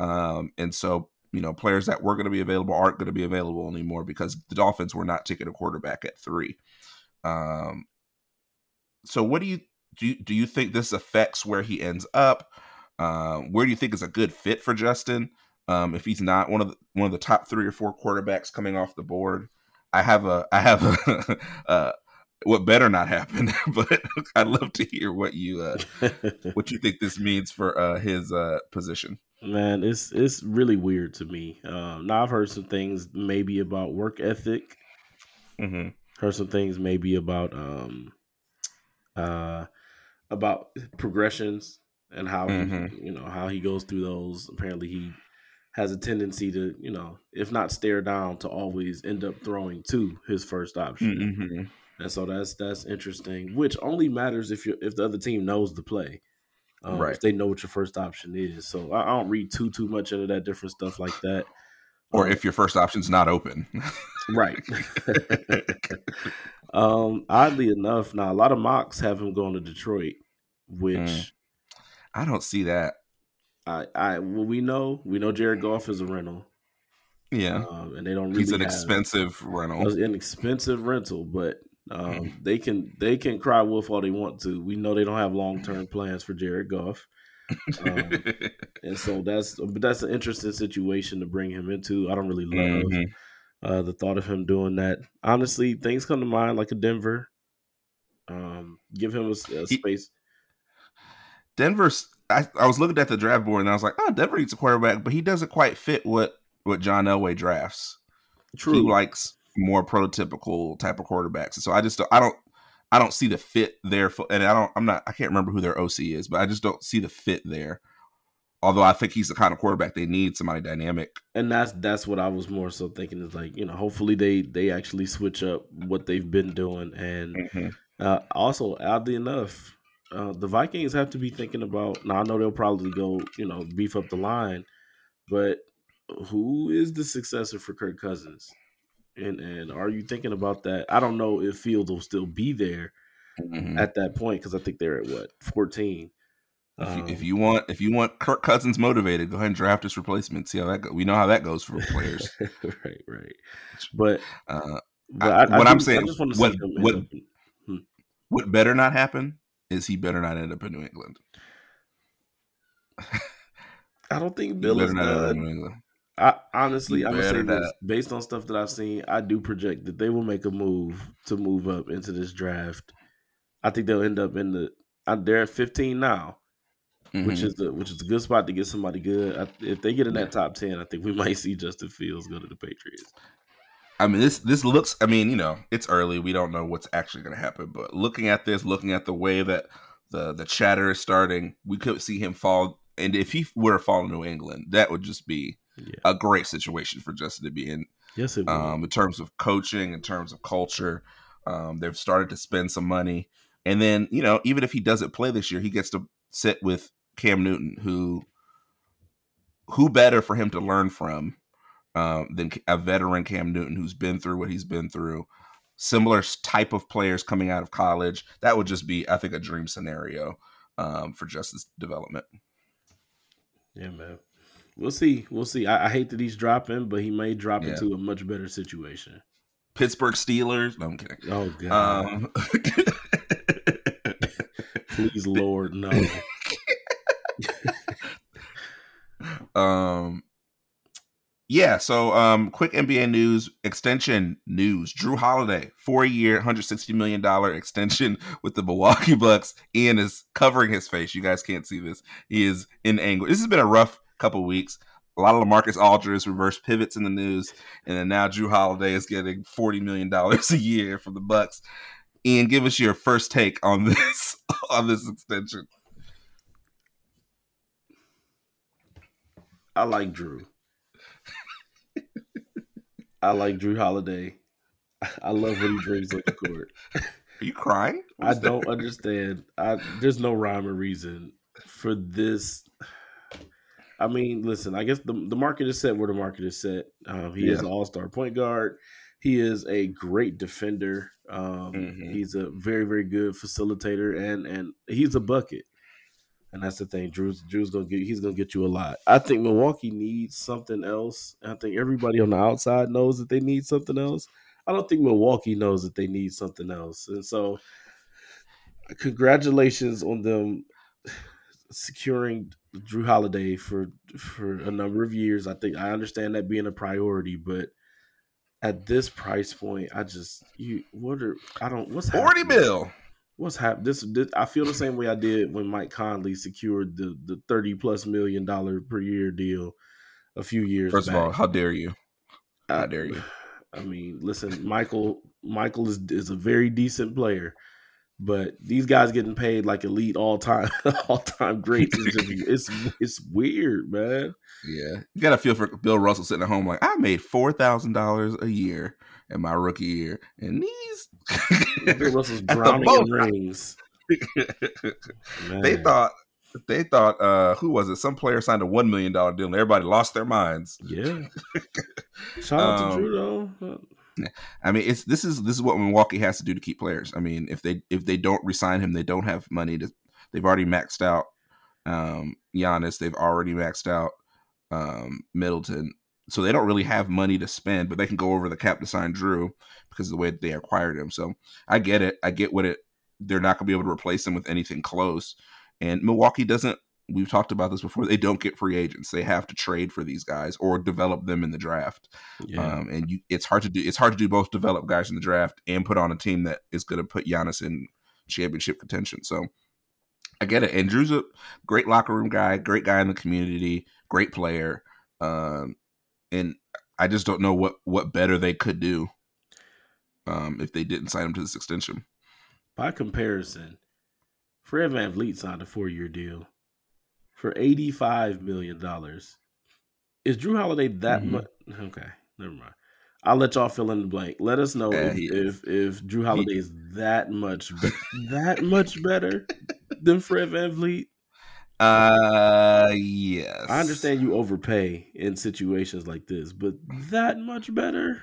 Speaker 1: Um, and so, you know, players that were going to be available aren't going to be available anymore because the Dolphins were not taking a quarterback at three. Um, so what do you do? You, do you think this affects where he ends up? Um, where do you think is a good fit for Justin? Um, if he's not one of the, one of the top three or four quarterbacks coming off the board, I have a I have a uh, what better not happen, but I'd love to hear what you uh, what you think this means for uh, his uh, position.
Speaker 2: Man, it's it's really weird to me. Um, now I've heard some things maybe about work ethic.
Speaker 1: Mm-hmm.
Speaker 2: Heard some things maybe about um, uh, about progressions and how
Speaker 1: Mhm.
Speaker 2: he, you know how he goes through those. Apparently, he has a tendency to you know if not stare down to always end up throwing to his first option.
Speaker 1: Mm-hmm.
Speaker 2: And so that's that's interesting, which only matters if you if the other team knows the play, um,
Speaker 1: Right.
Speaker 2: If they know what your first option is. So I, I don't read too too much into that different stuff like that.
Speaker 1: Or if your first option's not open.
Speaker 2: right. um, oddly enough, now a lot of mocks have him going to Detroit, which
Speaker 1: Mm. I don't see that.
Speaker 2: I I well we know we know Jared Goff is a rental,
Speaker 1: Yeah.
Speaker 2: um, and they don't really
Speaker 1: He's an
Speaker 2: have-
Speaker 1: expensive rental.
Speaker 2: an expensive rental, but Um, they can they can cry wolf all they want to. We know they don't have long term plans for Jared Goff, um, and so that's but that's an interesting situation to bring him into. I don't really love
Speaker 1: Mhm.
Speaker 2: uh, the thought of him doing that. Honestly, things come to mind like a Denver. Um, give him a,
Speaker 1: He-
Speaker 2: space.
Speaker 1: Denver's. I, I was looking at the draft board and I was like, oh, Denver needs a quarterback, but he doesn't quite fit what what John Elway drafts. He
Speaker 2: True,
Speaker 1: likes more prototypical type of quarterbacks. So I just don't, I don't I don't see the fit there for and I don't I'm not I can't remember who their OC is, but I just don't see the fit there. Although I think he's the kind of quarterback they need, somebody dynamic.
Speaker 2: and that's that's what I was more so thinking is like you know hopefully they they actually switch up what they've been doing and Uh, also, oddly enough, uh, the Vikings have to be thinking about. Now I know they'll probably go, you know, beef up the line, but who is the successor for Kirk Cousins? And and are you thinking about that? I don't know if Fields will still be there
Speaker 1: Mhm.
Speaker 2: at that point because I think they're at what fourteen.
Speaker 1: If, you, if
Speaker 2: Um,
Speaker 1: you want if you want Kirk Cousins motivated, go ahead and draft his replacement. See how that go. We know how that goes for players.
Speaker 2: right, right, but
Speaker 1: Uh,
Speaker 2: but
Speaker 1: I-
Speaker 2: I,
Speaker 1: what I'm saying,
Speaker 2: I just want to
Speaker 1: what-
Speaker 2: see
Speaker 1: what-
Speaker 2: in-
Speaker 1: what better not happen is he better not end up in New England.
Speaker 2: I don't think Bill is
Speaker 1: not end up in
Speaker 2: done. I honestly, I'm gonna say this based on stuff that I've seen. I do project that they will make a move to move up into this draft. I think they'll end up in the. uh, They're at 15 now, which
Speaker 1: Mhm.
Speaker 2: is the which is a good spot to get somebody good. I, if they get in that top 10, I think we might see Justin Fields go to the Patriots.
Speaker 1: I mean, this this looks. I mean, you know, it's early. We don't know what's actually going to happen. But looking at this, looking at the way that the the chatter is starting, we could see him fall. And if he were to fall in New England, that would just be
Speaker 2: Yeah.
Speaker 1: a great situation for Justin to be in.
Speaker 2: Yes, it.
Speaker 1: Um, in terms of coaching, in terms of culture, um, they've started to spend some money. And then, you know, even if he doesn't play this year, he gets to sit with Cam Newton, who who better for him to learn from um, than a veteran Cam Newton who's been through what he's been through. Similar type of players coming out of college. That would just be, I think, a dream scenario um, for Justice development.
Speaker 2: yeah, man. We'll see. We'll see. I, I hate that he's dropping, but he may drop
Speaker 1: Yeah.
Speaker 2: into a much better situation.
Speaker 1: Pittsburgh Steelers. No, I'm kidding.
Speaker 2: Oh God!
Speaker 1: Um,
Speaker 2: Please, Lord, no.
Speaker 1: um yeah so um quick nba news extension news jrue holiday four year 160 million dollar extension with the milwaukee bucks ian is covering his face you guys can't see this he is in angle this has been a rough couple weeks a lot of Lamarcus Aldridge reverse pivots in the news, and then now Jrue Holiday is getting forty million dollars a year from the Bucks. Ian, give us your first take on this on this extension.
Speaker 2: I like Jrue. I like Jrue Holiday. I love what he brings on the court.
Speaker 1: Are you crying?
Speaker 2: I don't understand. I there's no rhyme or reason for this. I mean, listen. I guess the the market is set where the market is set. Um, he is an all star point guard. He is a great defender. Um,
Speaker 1: Mhm.
Speaker 2: He's a very very good facilitator, and and he's a bucket. And that's the thing. Jrue's Jrue's gonna get he's gonna get you a lot. I think Milwaukee needs something else. I think everybody on the outside knows that they need something else. I don't think Milwaukee knows that they need something else. And so congratulations on them securing Jrue Holiday for for a number of years. I think I understand that being a priority, but at this price point, I just you what are I don't what's
Speaker 1: Forty
Speaker 2: happening?
Speaker 1: mil.
Speaker 2: What's happening? This, this I feel the same way I did when Mike Conley secured the the thirty plus million dollar per year deal a few years.
Speaker 1: First of all, how dare you? How
Speaker 2: I-
Speaker 1: dare you?
Speaker 2: I mean, listen, Michael Michael is is a very decent player, but these guys getting paid like elite all time all time greats. It's, it's it's weird, man.
Speaker 1: Yeah, you got to feel for Bill Russell sitting at home like I made four thousand dollars a year in my rookie year, and these
Speaker 2: Bill Russell's
Speaker 1: At the
Speaker 2: in rings.
Speaker 1: they thought they thought uh who was it? Some player signed a one million dollar deal, and everybody lost their minds.
Speaker 2: yeah. Shout out
Speaker 1: Um,
Speaker 2: to Jrue though.
Speaker 1: I mean, it's this is this is what Milwaukee has to do to keep players. I mean, if they if they don't resign him, they don't have money to. They've already maxed out um Giannis. They've already maxed out um Middleton. so they don't really have money to spend, but they can go over the cap to sign Jrue because of the way they acquired him. So I get it. I get what it. They're not going to be able to replace him with anything close. And Milwaukee doesn't. We've talked about this before. They don't get free agents. They have to trade for these guys or develop them in the draft.
Speaker 2: Yeah.
Speaker 1: Um, and you, it's hard to do. It's hard to do both. Develop guys in the draft and put on a team that is going to put Giannis in championship contention. So I get it. And Jrue's a great locker room guy, great guy in the community, great player. Um, and I just don't know what what better they could do um, if they didn't sign him to this extension.
Speaker 2: By comparison, Fred VanVleet signed a four year deal for $85 million. Is Jrue Holiday that
Speaker 1: Mhm.
Speaker 2: much? Okay, never mind. I'll let y'all fill in the blank. Let us know if,
Speaker 1: he-
Speaker 2: if if Jrue Holiday is that much that much better than Fred VanVleet.
Speaker 1: Uh, yes.
Speaker 2: I understand you overpay in situations like this, but that much better?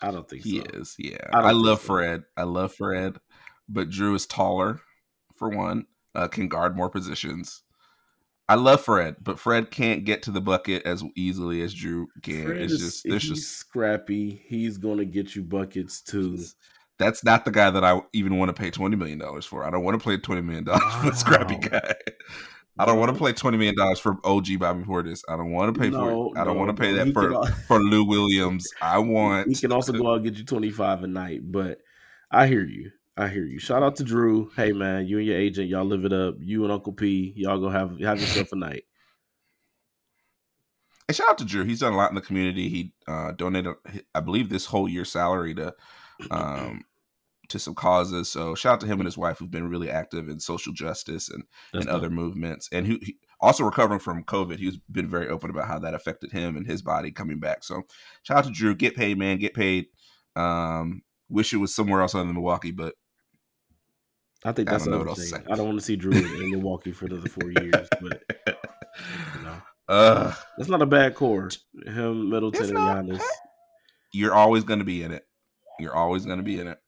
Speaker 2: I don't think
Speaker 1: He
Speaker 2: so.
Speaker 1: is, yeah.
Speaker 2: I
Speaker 1: I, love
Speaker 2: so.
Speaker 1: Fred. I love Fred, but Jrue is taller for one. Uh, can guard more positions. I love Fred, but Fred can't get to the bucket as easily as Jrue can.
Speaker 2: Fred
Speaker 1: it's
Speaker 2: is-
Speaker 1: just there's
Speaker 2: he's
Speaker 1: just
Speaker 2: scrappy. He's gonna get you buckets too.
Speaker 1: that's not the guy that I even want to pay twenty million dollars for. I don't want to play twenty million dollars for a scrappy guy. I don't want to play twenty million dollars for OG Bobby Portis. I don't want to pay
Speaker 2: No,
Speaker 1: for it. I don't
Speaker 2: no,
Speaker 1: want to pay that for
Speaker 2: can al-
Speaker 1: for Lou Williams. I want.
Speaker 2: He can also go out and get you 25 a night, but I hear you. I hear you. Shout out to Jrue. Hey man, you and your agent, y'all live it up. You and Uncle P, y'all go have have yourself a night.
Speaker 1: And shout out to Jrue. He's done a lot in the community. He uh, donated, I believe, this whole year's salary to um, to some causes. So shout out to him and his wife, who've been really active in social justice and,
Speaker 2: That's
Speaker 1: and other movements. And who he, also recovering from COVID, he's been very open about how that affected him and his body coming back. So shout out to Jrue. Get paid, man. Get paid. Um, wish it was somewhere else other than Milwaukee, but
Speaker 2: I think
Speaker 1: I
Speaker 2: that's
Speaker 1: don't
Speaker 2: the
Speaker 1: what
Speaker 2: other
Speaker 1: else to
Speaker 2: thing. I don't want to see Jrue in Milwaukee for another four years, but you know,
Speaker 1: uh,
Speaker 2: that's not a bad core. Him, Middleton, and
Speaker 1: not.
Speaker 2: Giannis.
Speaker 1: you're always going to be in it. You're always going to be in it.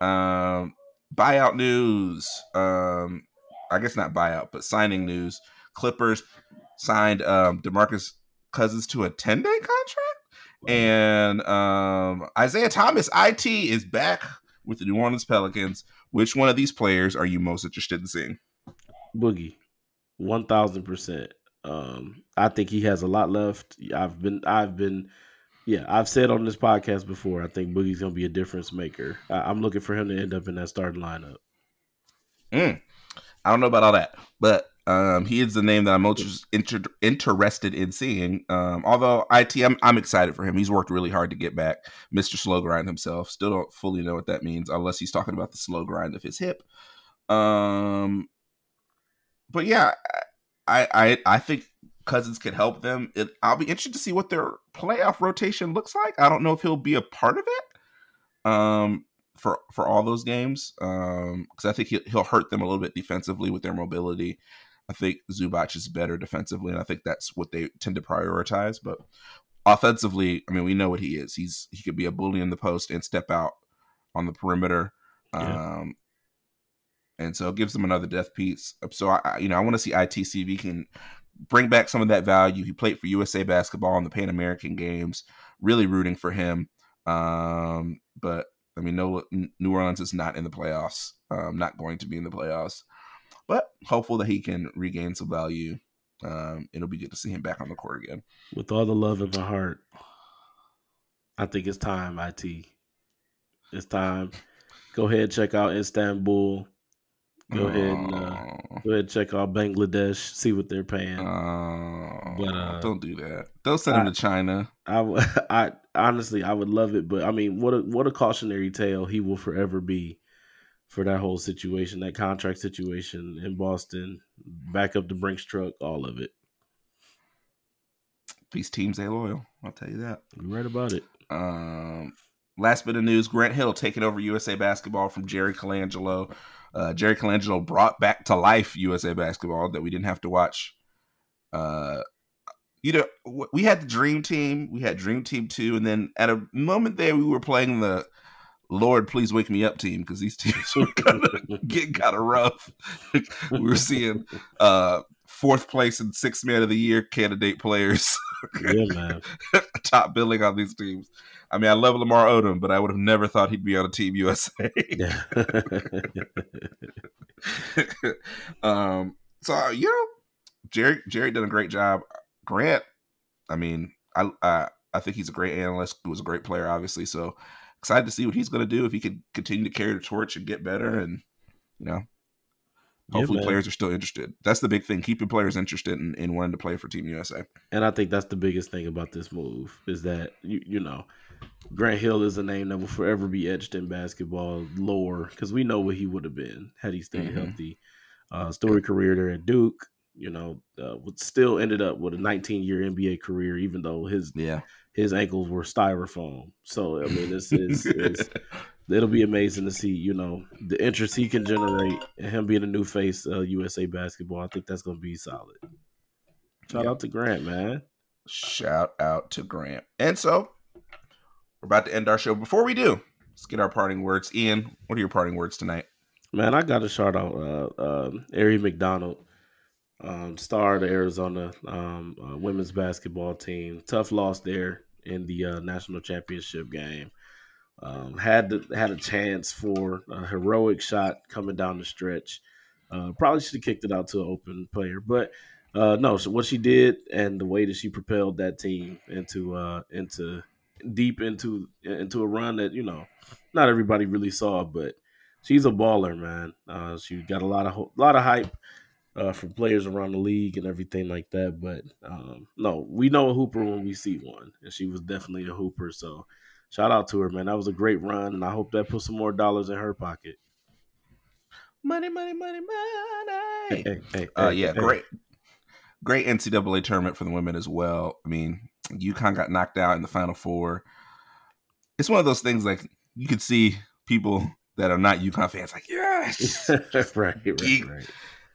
Speaker 1: Um, buyout news. Um, I guess not buyout, but signing news. Clippers signed um, Demarcus Cousins to a 10 day contract, and um, Isaiah Thomas, IT, is back with the New Orleans Pelicans. Which one of these players are you most interested in seeing?
Speaker 2: Boogie, one thousand percent. Um, I think he has a lot left. I've been, I've been, yeah, I've said on this podcast before. I think Boogie's gonna be a difference maker. I, I'm looking for him to end up in that starting lineup.
Speaker 1: Mm. I don't know about all that, but um, he is the name that I'm most inter- interested in seeing. Um, although it, I'm, I'm excited for him. He's worked really hard to get back. Mr. Slow Grind himself. Still don't fully know what that means, unless he's talking about the slow grind of his hip. Um, but yeah, I I I think Cousins could help them. It, I'll be interested to see what their playoff rotation looks like. I don't know if he'll be a part of it. Um, for for all those games, um, because I think he'll, he'll hurt them a little bit defensively with their mobility. I think Zubac is better defensively, and I think that's what they tend to prioritize. But offensively, I mean, we know what he is. He's he could be a bully in the post and step out on the perimeter.
Speaker 2: Yeah.
Speaker 1: Um, and so it gives them another death piece. So I, you know, I want to see ITCV can bring back some of that value. He played for USA Basketball in the Pan American Games. Really rooting for him. Um, but I mean, no, New Orleans is not in the playoffs. Um, not going to be in the playoffs. But hopeful that he can regain some value. Um, it'll be good to see him back on the court again.
Speaker 2: With all the love in my heart, I think it's time. It, it's time. Go ahead, check out Istanbul. Go ahead and uh, go ahead and check out Bangladesh. See what they're paying.
Speaker 1: oh,
Speaker 2: But, uh,
Speaker 1: don't do that. Don't send him
Speaker 2: I-
Speaker 1: to China.
Speaker 2: I, I honestly I would love it, but I mean, what a what a cautionary tale he will forever be for that whole situation, that contract situation in Boston, back up the Brinks truck, all of it.
Speaker 1: These teams ain't loyal. I'll tell you that.
Speaker 2: You're right about it.
Speaker 1: Um, last bit of news: Grant Hill taking over USA Basketball from Jerry Colangelo. Uh, Jerry Colangelo brought back to life USA Basketball that we didn't have to watch. Uh, you know, we had the Dream Team, we had Dream Team two, and then at a moment there, we were playing the Lord, please wake me up team because these teams were kind of getting kind of rough. we were seeing uh, fourth place and sixth man of the year candidate players.
Speaker 2: yeah, man.
Speaker 1: Top billing on these teams. I mean, I love Lamar Odom, but I would have never thought he'd be on a Team USA. Um, so uh, you know, Jerry Jerry did a great job. Grant, I mean, I I, I think he's a great analyst. He was a great player, obviously. So excited to see what he's going to do if he can continue to carry the torch and get better. And you know, hopefully
Speaker 2: man.
Speaker 1: players are still interested. That's the big thing: keeping players interested in, in wanting to play for Team USA.
Speaker 2: And I think that's the biggest thing about this move is that you you know, Grant Hill is a name that will forever be etched in basketball lore because we know what he would have been had he stayed
Speaker 1: Mhm.
Speaker 2: healthy. Uh, story career there at Duke, you know, uh, would still ended up with a 19 year NBA career, even though his
Speaker 1: Yeah,
Speaker 2: his ankles were styrofoam. So I mean, this is, it'll be amazing to see, you know, the interest he can generate and him being a new face of USA basketball. I think that's going to be solid. Shout
Speaker 1: Yeah.
Speaker 2: out to Grant, man.
Speaker 1: Shout out to Grant. And so we're about to end our show. Before we do, let's get our parting words. Ian, what are your parting words tonight?
Speaker 2: Man, I got to shout out uh, uh, Aari McDonald, um, star of the Arizona um, uh, women's basketball team. Tough loss there in the uh, national championship game. Um, had the, had a chance for a heroic shot coming down the stretch. Uh, probably should have kicked it out to an open player, but uh, no. So what she did and the way that she propelled that team into uh, into deep into into a run that you know not everybody really saw, but she's a baller, man. Uh, she got a lot of ho- lot of hype uh, from players around the league and everything like that. But um, no, we know a hooper when we see one, and she was definitely a hooper. So shout out to her, man. That was a great run, and I hope that put some more dollars in her pocket.
Speaker 1: Money, money, money, money.
Speaker 2: Hey, hey,
Speaker 1: Uh,
Speaker 2: hey,
Speaker 1: yeah,
Speaker 2: hey.
Speaker 1: great, great NCAA tournament for the women as well. I mean, UConn got knocked out in the Final Four. It's one of those things like you could see people that are not UConn fans like yes.
Speaker 2: right, right,
Speaker 1: Geek.
Speaker 2: right.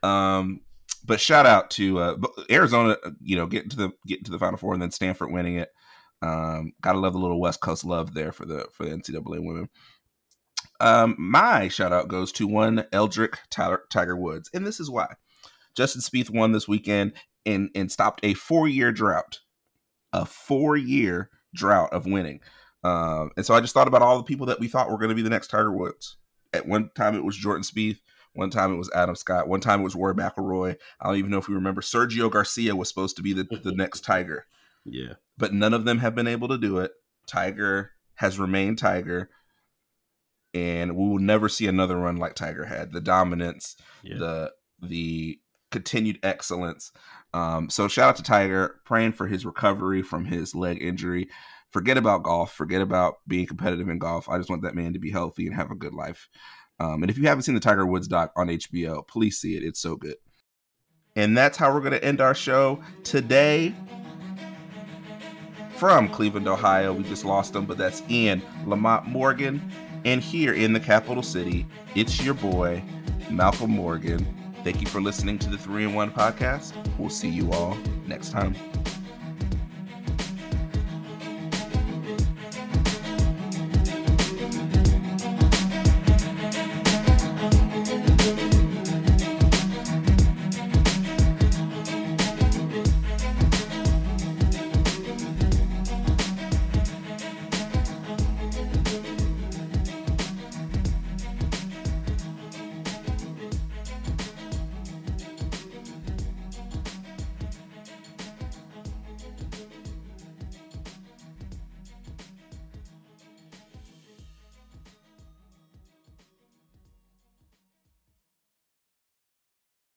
Speaker 1: Um, but shout out to uh, Arizona, uh, you know, getting to the getting to the Final Four and then Stanford winning it. Um, gotta love the little West Coast love there for the for the NCAA women. Um, my shout out goes to one Eldrick Tyler, Tiger Woods, and this is why Justin Spieth won this weekend and and stopped a four year drought, a four year drought of winning. Um, and so I just thought about all the people that we thought were going to be the next Tiger Woods. At one time it was Jordan Spieth, one time it was Adam Scott, one time it was Rory McIlroy. I don't even know if we remember Sergio Garcia was supposed to be the, the next Tiger
Speaker 2: Yeah,
Speaker 1: but none of them have been able to do it. Tiger has remained Tiger, and we will never see another run like Tiger had. The dominance,
Speaker 2: yeah.
Speaker 1: the the continued excellence. Um, so shout out to Tiger, praying for his recovery from his leg injury. Forget about golf. Forget about being competitive in golf. I just want that man to be healthy and have a good life. Um, and if you haven't seen the Tiger Woods doc on HBO, please see it. It's so good. And that's how we're going to end our show today from Cleveland, Ohio. We just lost him, but that's Ian Lamont Morgan. And here in the capital city, it's your boy, Malcolm Morgan. Thank you for listening to the 3 in 1 podcast. We'll see you all next time.